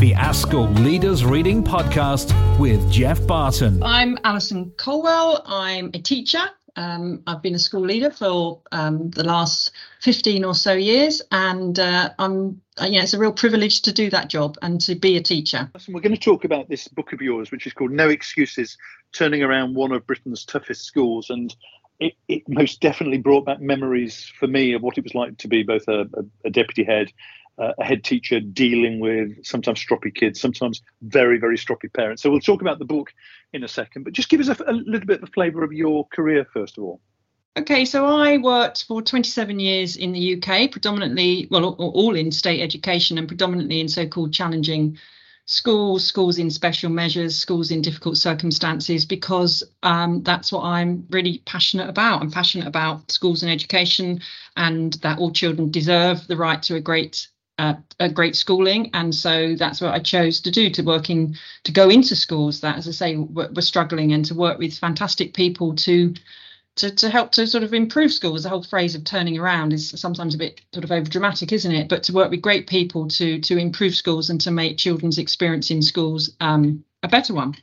the ASCL Leaders Reading Podcast with Geoff Barton. I'm Alison Colwell. I'm a teacher. Um, I've been a school leader for um, the last 15 or so years, and uh, I'm uh, yeah, it's a real privilege to do that job and to be a teacher. We're going to talk about this book of yours, which is called No Excuses: Turning Around One of Britain's Toughest Schools, and it, it, most definitely brought back memories for me of what it was like to be both a, a, a deputy head uh, a head teacher dealing with sometimes stroppy kids, sometimes very, very stroppy parents. So we'll talk about the book in a second, but just give us a, a little bit of a flavour of your career, first of all. Okay, so I worked for 27 years in the UK, predominantly, well, all in state education and predominantly in so called challenging schools, schools in special measures, schools in difficult circumstances, because um, that's what I'm really passionate about. I'm passionate about schools and education and that all children deserve the right to a great uh, a great schooling and so that's what i chose to do to work in to go into schools that as i say were, were struggling and to work with fantastic people to to, to help to sort of improve schools the whole phrase of turning around is sometimes a bit sort of over dramatic isn't it but to work with great people to to improve schools and to make children's experience in schools um, a better one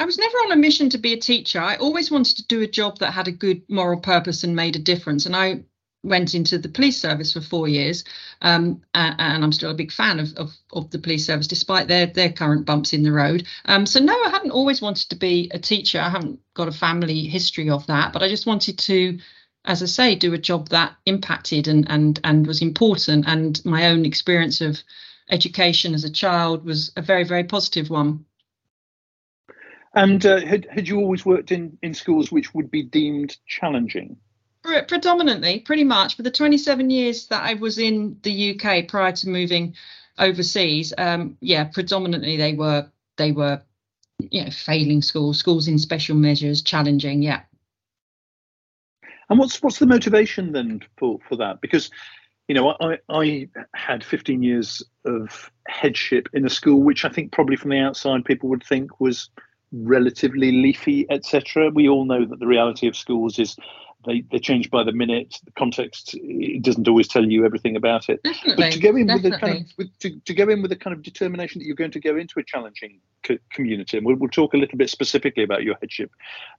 I was never on a mission to be a teacher. I always wanted to do a job that had a good moral purpose and made a difference. And I went into the police service for four years, um, and, and, I'm still a big fan of, of, of the police service, despite their their current bumps in the road. Um, so no, I hadn't always wanted to be a teacher. I haven't got a family history of that, but I just wanted to, as I say, do a job that impacted and and and was important. And my own experience of education as a child was a very very positive one. And uh, had had you always worked in in schools which would be deemed challenging? Predominantly, pretty much, for the 27 years that I was in the UK prior to moving overseas, um, yeah, predominantly they were they were, you know, failing schools, schools in special measures, challenging, yeah. And what's what's the motivation then for for that? Because you know, I, I had 15 years of headship in a school, which I think probably from the outside people would think was relatively leafy, etc. We all know that the reality of schools is they, they change by the minute. The context it doesn't always tell you everything about it. Definitely, but to go in definitely. with a kind of with, to, to go in with a kind of determination that you're going to go into a challenging co- community, and we'll, we'll talk a little bit specifically about your headship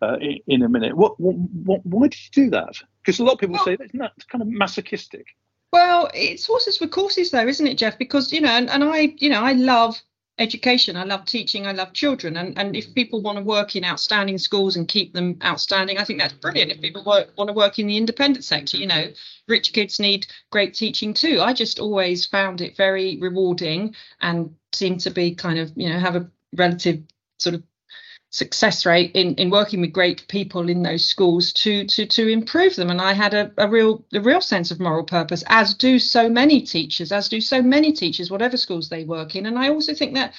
uh, in, in, a minute. What, what, what, why did you do that? Because a lot of people well, say that's not kind of masochistic. Well, it's horses for courses, though, isn't it, Geoff? Because you know, and, and I, you know, I love education. I love teaching. I love children. And, and if people want to work in outstanding schools and keep them outstanding, I think that's brilliant. If people work, want to work in the independent sector, you know, rich kids need great teaching too. I just always found it very rewarding and seemed to be kind of, you know, have a relative sort of success rate in, in working with great people in those schools to to to improve them. And i had a, a real a real sense of moral purpose as do so many teachers as do so many teachers whatever schools they work in. And i also think that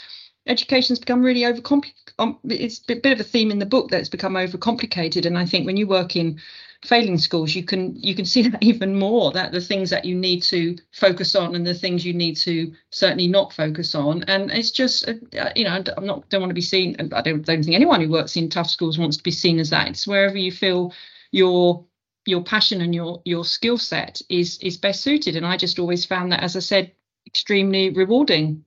education's become really overcomplicated um, it's a bit of a theme in the book that it's become overcomplicated. And i think when you work in failing schools, you can you can see that even more that the things that you need to focus on and the things you need to certainly not focus on. And it's just uh, uh you know I'm not don't want to be seen. I don't don't think anyone who works in tough schools wants to be seen as that. It's wherever you feel your your passion and your your skill set is is best suited. And I just always found that, as I said, extremely rewarding.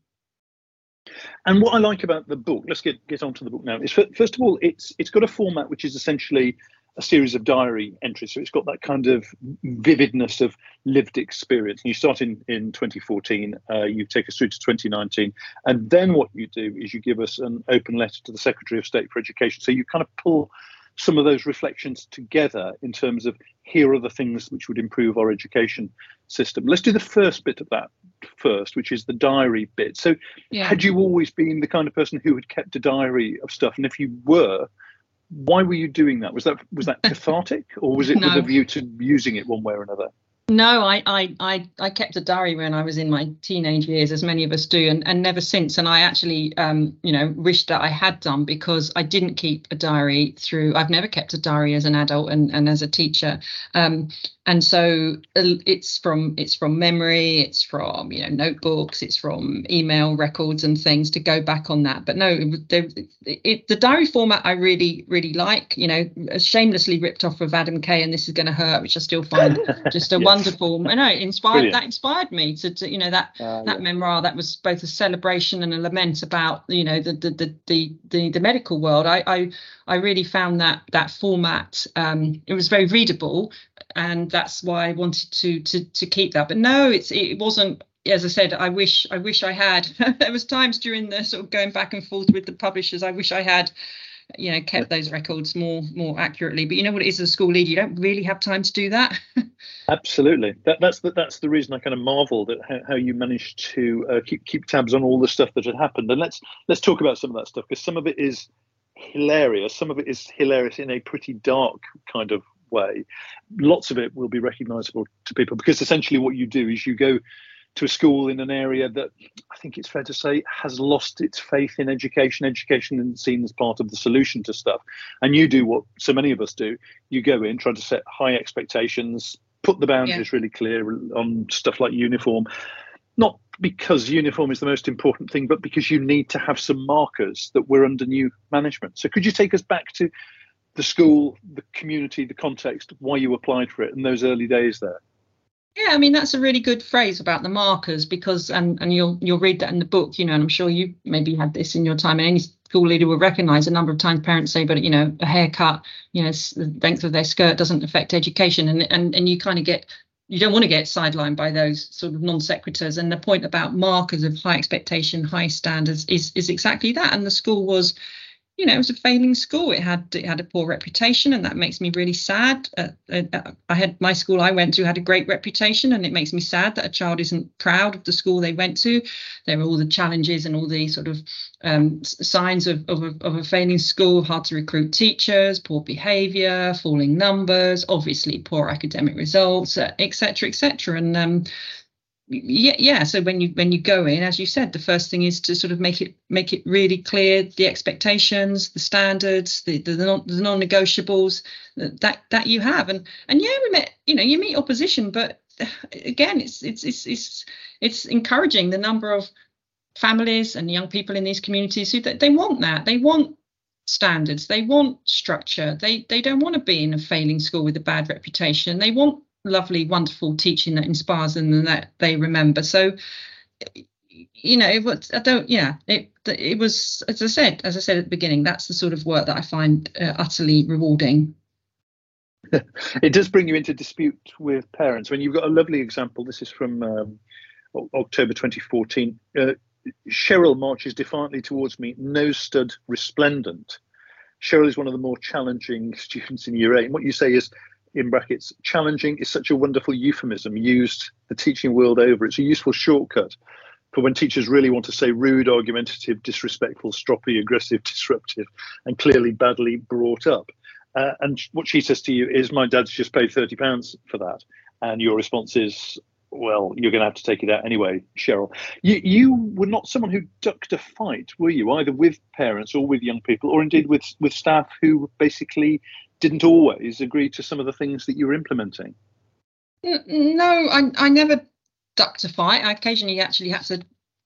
And what I like about the book, let's get get on to the book now. Is first of all, it's it's got a format which is essentially a series of diary entries. So it's got that kind of vividness of lived experience. And you start in, in 2014, uh, you take us through to 2019. And then what you do is you give us an open letter to the Secretary of State for Education. So you kind of pull some of those reflections together in terms of here are the things which would improve our education system. Let's do the first bit of that first, which is the diary bit. So, yeah. had you always been the kind of person who had kept a diary of stuff? And if you were, why were you doing that? Was that was that cathartic, or was it no. with a view to using it one way or another? No, I, I I I kept a diary when I was in my teenage years, as many of us do, and, and never since. And I actually, um, you know, wish that I had done because I didn't keep a diary through. I've never kept a diary as an adult and, and as a teacher. Um, and so uh, it's from it's from memory it's from you know notebooks it's from email records and things to go back on that but no it, it, the diary format i really really like you know shamelessly ripped off of adam kay and this is going to hurt which i still find just a wonderful. I know it inspired Brilliant. that inspired me to, to you know that uh, that yeah. memoir that was both a celebration and a lament about you know the the the the, the, the medical world. I, I I really found that that format um, it was very readable, and that's why I wanted to to to keep that. But no, it's it wasn't as I said, I wish I wish I had. there was times during the sort of going back and forth with the publishers. I wish I had you know kept those records more more accurately. But you know what it is as a school leader you don't really have time to do that. Absolutely. That, that's the, that's the reason i kind of marveled at how, how you managed to uh, keep keep tabs on all the stuff that had happened. And let's let's talk about some of that stuff because some of it is hilarious. Some of it is hilarious in a pretty dark kind of way. Lots of it will be recognizable to people because essentially what you do is you go to a school in an area that I think it's fair to say has lost its faith in education. Education isn't seen as part of the solution to stuff. And you do what so many of us do you go in, try to set high expectations, put the boundaries yeah. really clear on stuff like uniform. Not because uniform is the most important thing, but because you need to have some markers that we're under new management. So, could you take us back to the school, the community, the context, why you applied for it, and those early days there? Yeah, I mean that's a really good phrase about the markers because and and you'll you'll read that in the book, you know, and I'm sure you maybe had this in your time. And any school leader will recognise a number of times parents say, but you know, a haircut, you know, the length of their skirt doesn't affect education, and and and you kind of get you don't want to get sidelined by those sort of non sequiturs. And the point about markers of high expectation, high standards is is exactly that. And the school was you know, it was a failing school. It had it had a poor reputation, and that makes me really sad. Uh, uh, I had my school I went to had a great reputation, and it makes me sad that a child isn't proud of the school they went to. There were all the challenges and all the sort of um, signs of, of a, of, a, failing school: hard to recruit teachers, poor behaviour, falling numbers, obviously poor academic results, etc., uh, etc. Et and um, yeah yeah. So when you when you go in as you said the first thing is to sort of make it make it really clear the expectations the standards the the, non, the non-negotiables that that you have. And and yeah we met you know you meet opposition but again it's it's it's it's, it's encouraging the number of families and young people in these communities who they want that. They want standards. They want structure. They they don't want to be in a failing school with a bad reputation. They want lovely, wonderful teaching that inspires them and that they remember. So, you know, it was, I don't, yeah, it it was as I said, as I said at the beginning, that's the sort of work that I find uh, utterly rewarding. it does bring you into dispute with parents. When you've got a lovely example, this is from um, October 2014. Uh, Cheryl marches defiantly towards me, nose stud resplendent. Cheryl is one of the more challenging students in year eight. And what you say is, in brackets, challenging is such a wonderful euphemism used the teaching world over. It's a useful shortcut for when teachers really want to say rude, argumentative, disrespectful, stroppy, aggressive, disruptive, and clearly badly brought up. Uh, and what she says to you is, My dad's just paid £30 for that. And your response is, well, you're going to have to take it out anyway, Cheryl. You, you were not someone who ducked a fight, were you? Either with parents or with young people, or indeed with with staff who basically didn't always agree to some of the things that you were implementing. No, I, I never ducked a fight. I occasionally actually had to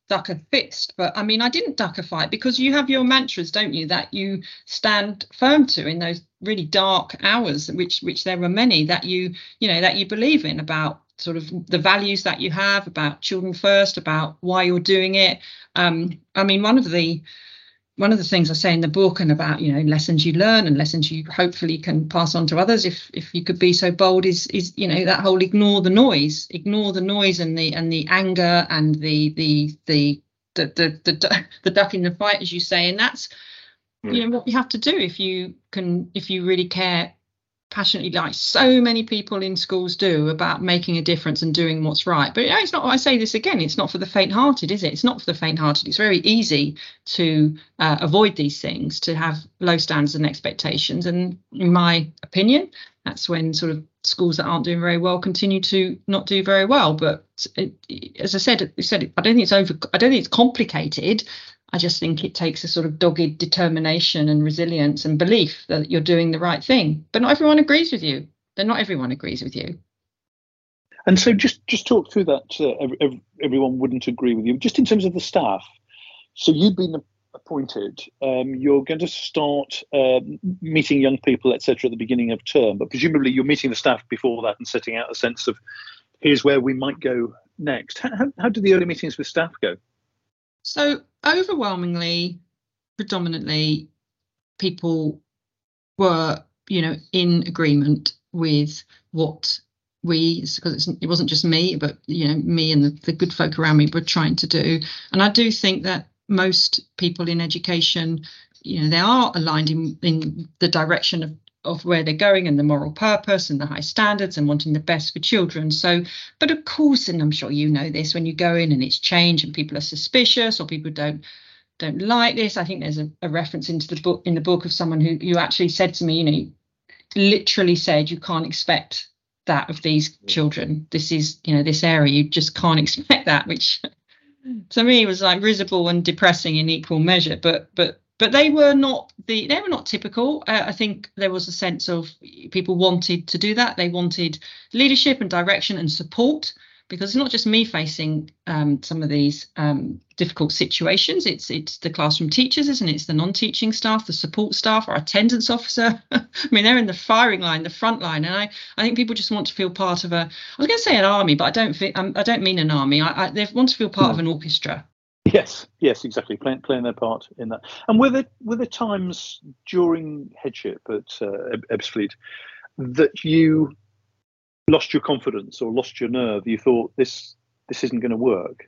duck a fist, but I mean, I didn't duck a fight because you have your mantras, don't you, that you stand firm to in those really dark hours, which which there were many that you you know that you believe in about sort of the values that you have about children first, about why you're doing it. Um, I mean, one of the one of the things I say in the book and about you know lessons you learn and lessons you hopefully can pass on to others if if you could be so bold is is you know that whole ignore the noise ignore the noise and the and the anger and the the the the the the, the duck in the fight as you say and that's mm. you know what you have to do if you can if you really care passionately like so many people in schools do about making a difference and doing what's right. But it's not i say this again it's not for the faint-hearted is it? It's not for the faint-hearted. It's very easy to uh, avoid these things to have low standards and expectations. And in my opinion that's when sort of schools that aren't doing very well continue to not do very well. But it, as i said, I said i don't think it's over i don't think it's complicated I just think it takes a sort of dogged determination and resilience and belief that you're doing the right thing. But not everyone agrees with you. Then not everyone agrees with you. And so, just just talk through that. Uh, everyone wouldn't agree with you. Just in terms of the staff. So you've been appointed. Um, you're going to start uh, meeting young people, etc., at the beginning of term. But presumably, you're meeting the staff before that and setting out a sense of here's where we might go next. How, how, how did the early meetings with staff go? So overwhelmingly, predominantly, people were, you know, in agreement with what we, because it wasn't just me, but you know, me and the, the good folk around me were trying to do. And I do think that most people in education, you know, they are aligned in, in the direction of of where they're going and the moral purpose and the high standards and wanting the best for children. So, but of course, and I'm sure you know this, when you go in and it's change and people are suspicious or people don't don't like this. I think there's a, a reference into the book in the book of someone who you actually said to me, you know, literally said you can't expect that of these children. This is, you know, this area you just can't expect that, which to me was like risible and depressing in equal measure. But but but they were not the they were not typical. Uh, I think there was a sense of people wanted to do that. They wanted leadership and direction and support because it's not just me facing um, some of these um, difficult situations. It's it's the classroom teachers, isn't it? It's the non-teaching staff, the support staff, our attendance officer. I mean, they're in the firing line, the front line, and I, I think people just want to feel part of a. I was going to say an army, but I don't think um, I don't mean an army. I, I, they want to feel part of an orchestra. Yes, yes, exactly. Playing playing their part in that. And were there were there times during headship at uh, Ebbsfleet that you lost your confidence or lost your nerve? You thought this this isn't going to work.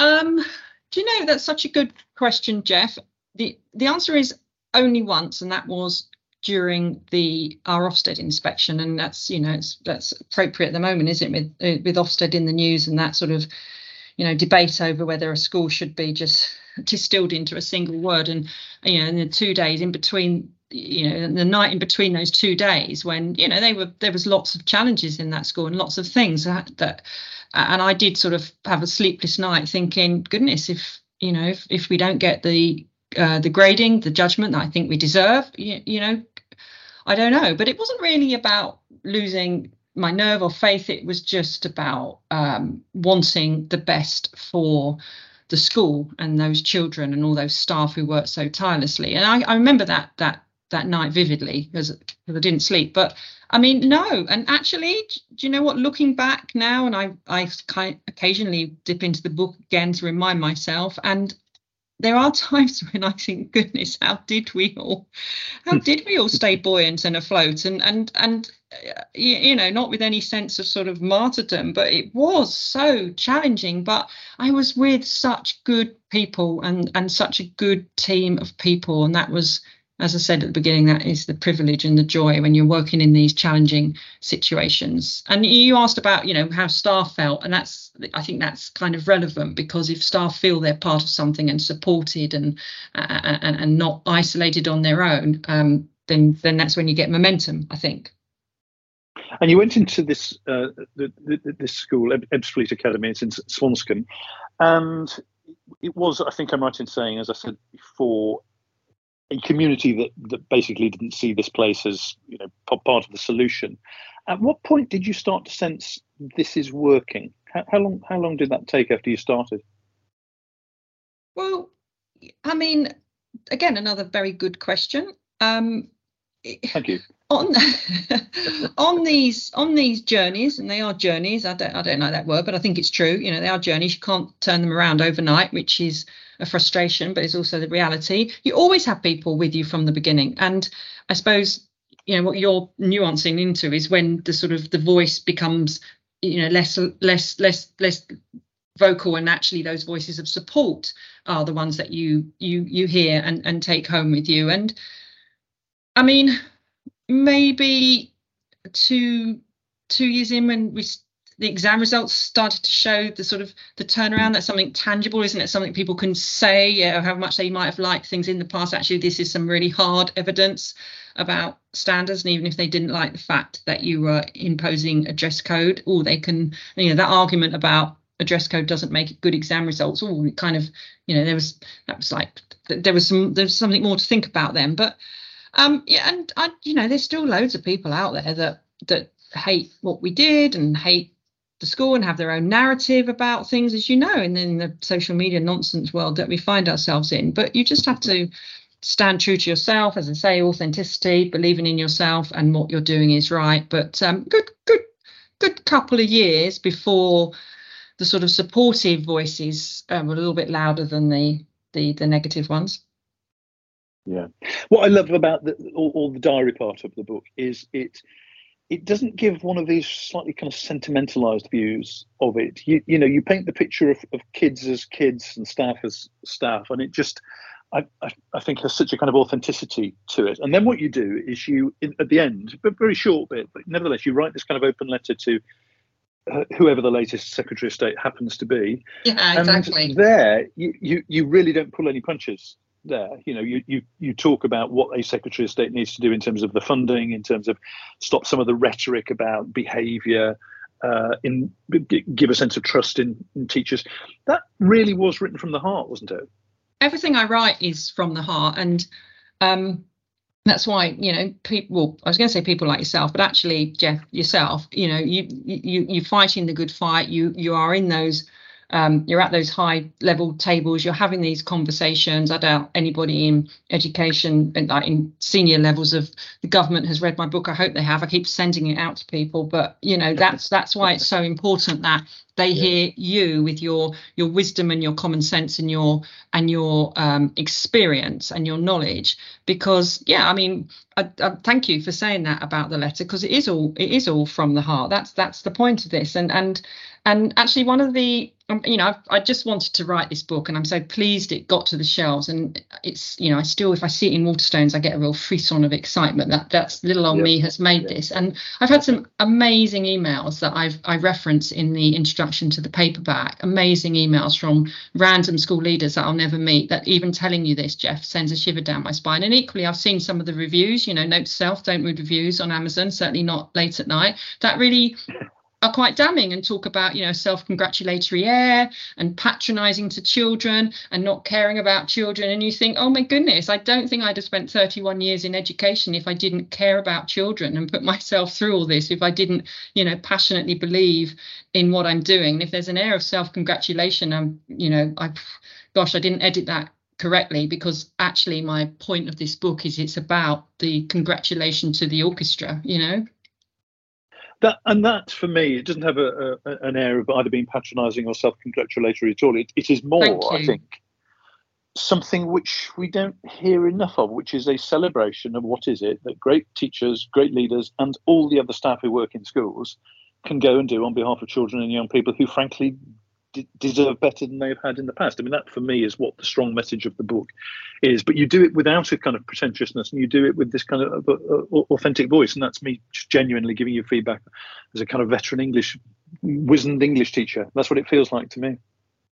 Um, do you know that's such a good question, Geoff? the The answer is only once, and that was during the our Ofsted inspection, and that's you know it's that's appropriate at the moment, isn't it? With uh, with Ofsted in the news and that sort of you know debate over whether a school should be just distilled into a single word, and you know in the two days in between you know the night in between those two days when you know they were there was lots of challenges in that school and lots of things that, that and I did sort of have a sleepless night thinking goodness if you know if, if we don't get the uh, the grading the judgment that I think we deserve you, you know I don't know. But it wasn't really about losing my nerve or faith it was just about um, wanting the best for the school and those children and all those staff who worked so tirelessly and I, I remember that that that night vividly because I didn't sleep. But I mean, no. And actually, do you know what? Looking back now, and I I occasionally dip into the book again to remind myself, and there are times when I think, goodness, how did we all, how hmm. did we all stay buoyant and afloat? And and and you, know, not with any sense of sort of martyrdom, but it was so challenging. But I was with such good people and and such a good team of people, and that was as I said at the beginning, that is the privilege and the joy when you're working in these challenging situations. And you asked about, you know, how staff felt, and that's I think that's kind of relevant because if staff feel they're part of something and supported and and, and not isolated on their own, um, then then that's when you get momentum. I think. And you went into this uh, the, the, this school, Ebbsfleet Academy. It's in Swanscombe, and it was, I think I'm right in saying, as I said before, a community that that basically didn't see this place as you know part of the solution. At what point did you start to sense this is working? How, how long how long did that take after you started? Well, I mean, again, another very good question. Um, Thank you. On on these on these journeys, and they are journeys. I don't I don't know that word, but I think it's true. You know, they are journeys. You can't turn them around overnight, which is a frustration, but it's also the reality. You always have people with you from the beginning. And I suppose, you know, what you're nuancing into is when the sort of the voice becomes, you know, less, less, less, less vocal and actually those voices of support are the ones that you you you hear and and take home with you and i mean maybe two two years in when we the exam results started to show the sort of the turnaround that's something tangible isn't it? Something people can say how much they might have liked things in the past. Actually this is some really hard evidence about standards and even if they didn't like the fact that you were imposing a dress code or they can you know that argument about a dress code doesn't make good exam results or kind of you know there was that was like there was some there's something more to think about then. But um yeah and i you know there's still loads of people out there that that hate what we did and hate the school and have their own narrative about things, as you know, and in the social media nonsense world that we find ourselves in. But you just have to stand true to yourself, as I say, authenticity, believing in yourself and what you're doing is right. But um, good, good, good couple of years before the sort of supportive voices um, were a little bit louder than the the, the negative ones. Yeah, what I love about the, all, all the diary part of the book is it it doesn't give one of these slightly kind of sentimentalized views of it. You you know, you paint the picture of, of kids as kids and staff as staff, and it just I, I, I think has such a kind of authenticity to it. And then what you do is you in, at the end, but very short bit, but nevertheless, you write this kind of open letter to uh, whoever the latest Secretary of State happens to be. Yeah, exactly. And there, you, you you really don't pull any punches there. You know, you, you you talk about what a Secretary of State needs to do in terms of the funding, in terms of stop some of the rhetoric about behaviour, uh, in give a sense of trust in, in teachers. That really was written from the heart, wasn't it? Everything I write is from the heart, and um, that's why you know people. Well, I was going to say people like yourself, but actually, Geoff, yourself. You know, you you you're fighting the good fight. You you are in those um, you're at those high level tables, you're having these conversations. I doubt anybody in education and like in senior levels of the government has read my book. I hope they have. I keep sending it out to people, but you know that's that's why it's so important that they yeah. hear you with your your wisdom and your common sense and your and your um, experience and your knowledge. Because yeah, I mean, I, I thank you for saying that about the letter because it is all it is all from the heart. That's that's the point of this. And and and actually, one of the um, you know, I, I just wanted to write this book, and I'm so pleased it got to the shelves. And it's, you know, I still, if I see it in Waterstones, I get a real frisson of excitement that that's little old yep. me has made yep. this. And I've had some amazing emails that I've I reference in the introduction to the paperback. Amazing emails from random school leaders that I'll never meet. That even telling you this, Geoff, sends a shiver down my spine. And equally, I've seen some of the reviews. You know, note to self: don't read reviews on Amazon. Certainly not late at night. That really are quite damning and talk about you know self-congratulatory air and patronizing to children and not caring about children. And you think oh my goodness i don't think i'd have spent 31 years in education if i didn't care about children and put myself through all this if i didn't you know passionately believe in what i'm doing. And if there's an air of self-congratulation i'm you know i gosh i didn't edit that correctly because actually my point of this book is it's about the congratulation to the orchestra you know that and that for me, it doesn't have a, a an air of either being patronising or self-congratulatory at all. It, it is more, I think, something which we don't hear enough of, which is a celebration of what is it that great teachers, great leaders, and all the other staff who work in schools can go and do on behalf of children and young people who, frankly, deserve better than they've had in the past. I mean, that for me is what the strong message of the book is. But you do it without a kind of pretentiousness, and you do it with this kind of uh, uh, authentic voice, and that's me genuinely giving you feedback as a kind of veteran English, wizened English teacher. That's what it feels like to me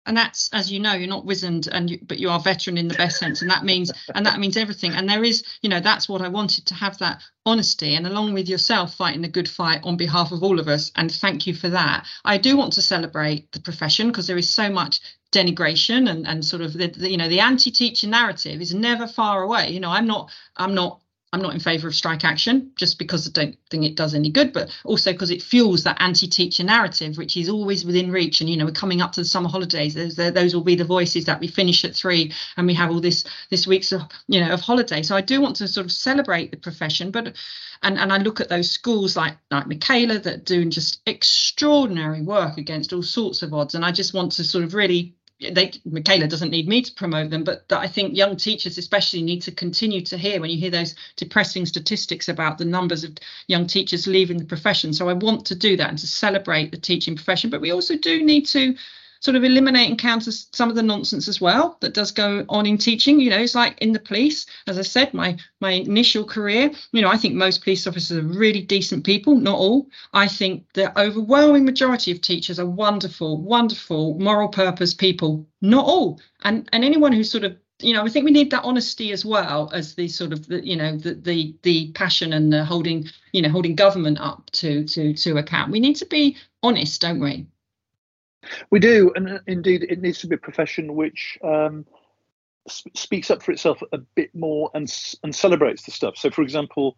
and that's as you know you're not wizened and you, but you are veteran in the best sense. And that means and that means everything. And there is you know that's what i wanted to have that honesty and along with yourself fighting the good fight on behalf of all of us. And thank you for that. I do want to celebrate the profession because there is so much denigration and and sort of the, the you know the anti-teacher narrative is never far away. You know i'm not i'm not I'm not in favour of strike action just because I don't think it does any good, but also because it fuels that anti-teacher narrative, which is always within reach. And you know, we're coming up to the summer holidays. Those, those will be the voices that we finish at three, and we have all this this week's of you know of holiday. So I do want to sort of celebrate the profession, but and and I look at those schools like like Michaela that doing just extraordinary work against all sorts of odds, and I just want to sort of really they Michaela doesn't need me to promote them, but I think young teachers especially need to continue to hear when you hear those depressing statistics about the numbers of young teachers leaving the profession. So I want to do that and to celebrate the teaching profession, but we also do need to sort of eliminate and counter some of the nonsense as well that does go on in teaching. You know, it's like in the police, as I said, my my initial career, you know, I think most police officers are really decent people, not all. I think the overwhelming majority of teachers are wonderful, wonderful, moral purpose people, not all. And and anyone who sort of you know, I think we need that honesty as well as the sort of the, you know, the the the passion and the holding, you know, holding government up to to to account. We need to be honest, don't we? We do, and uh, indeed, it needs to be a profession which um, sp- speaks up for itself a bit more and and celebrates the stuff. So, for example,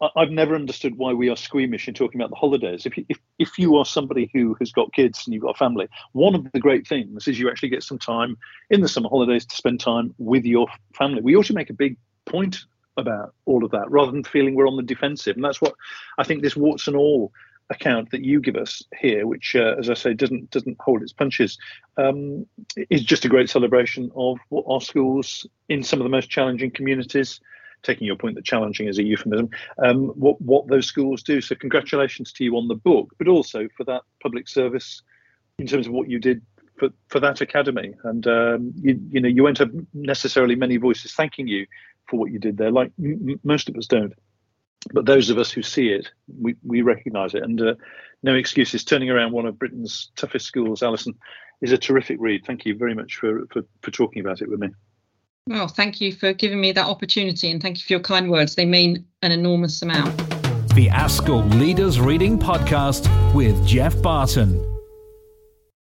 I- have never understood why we are squeamish in talking about the holidays. If you, if if you are somebody who has got kids and you've got a family, one of the great things is you actually get some time in the summer holidays to spend time with your family. We ought to make a big point about all of that rather than feeling we're on the defensive, and that's what I think this warts and all account that you give us here, which, uh, as I say, doesn't doesn't hold its punches, um, is just a great celebration of what our schools in some of the most challenging communities. Taking your point that challenging is a euphemism, um, what what those schools do. So congratulations to you on the book, but also for that public service in terms of what you did for, for that academy. And um, you, you know you won't have necessarily many voices thanking you for what you did there, like m- most of us don't but those of us who see it, we, we recognise it. And uh, no excuses. Turning around one of Britain's toughest schools, Alison, is a terrific read. Thank you very much for, for, for talking about it with me. Well, thank you for giving me that opportunity and thank you for your kind words. They mean an enormous amount. The ASCL Leaders Reading Podcast with Geoff Barton.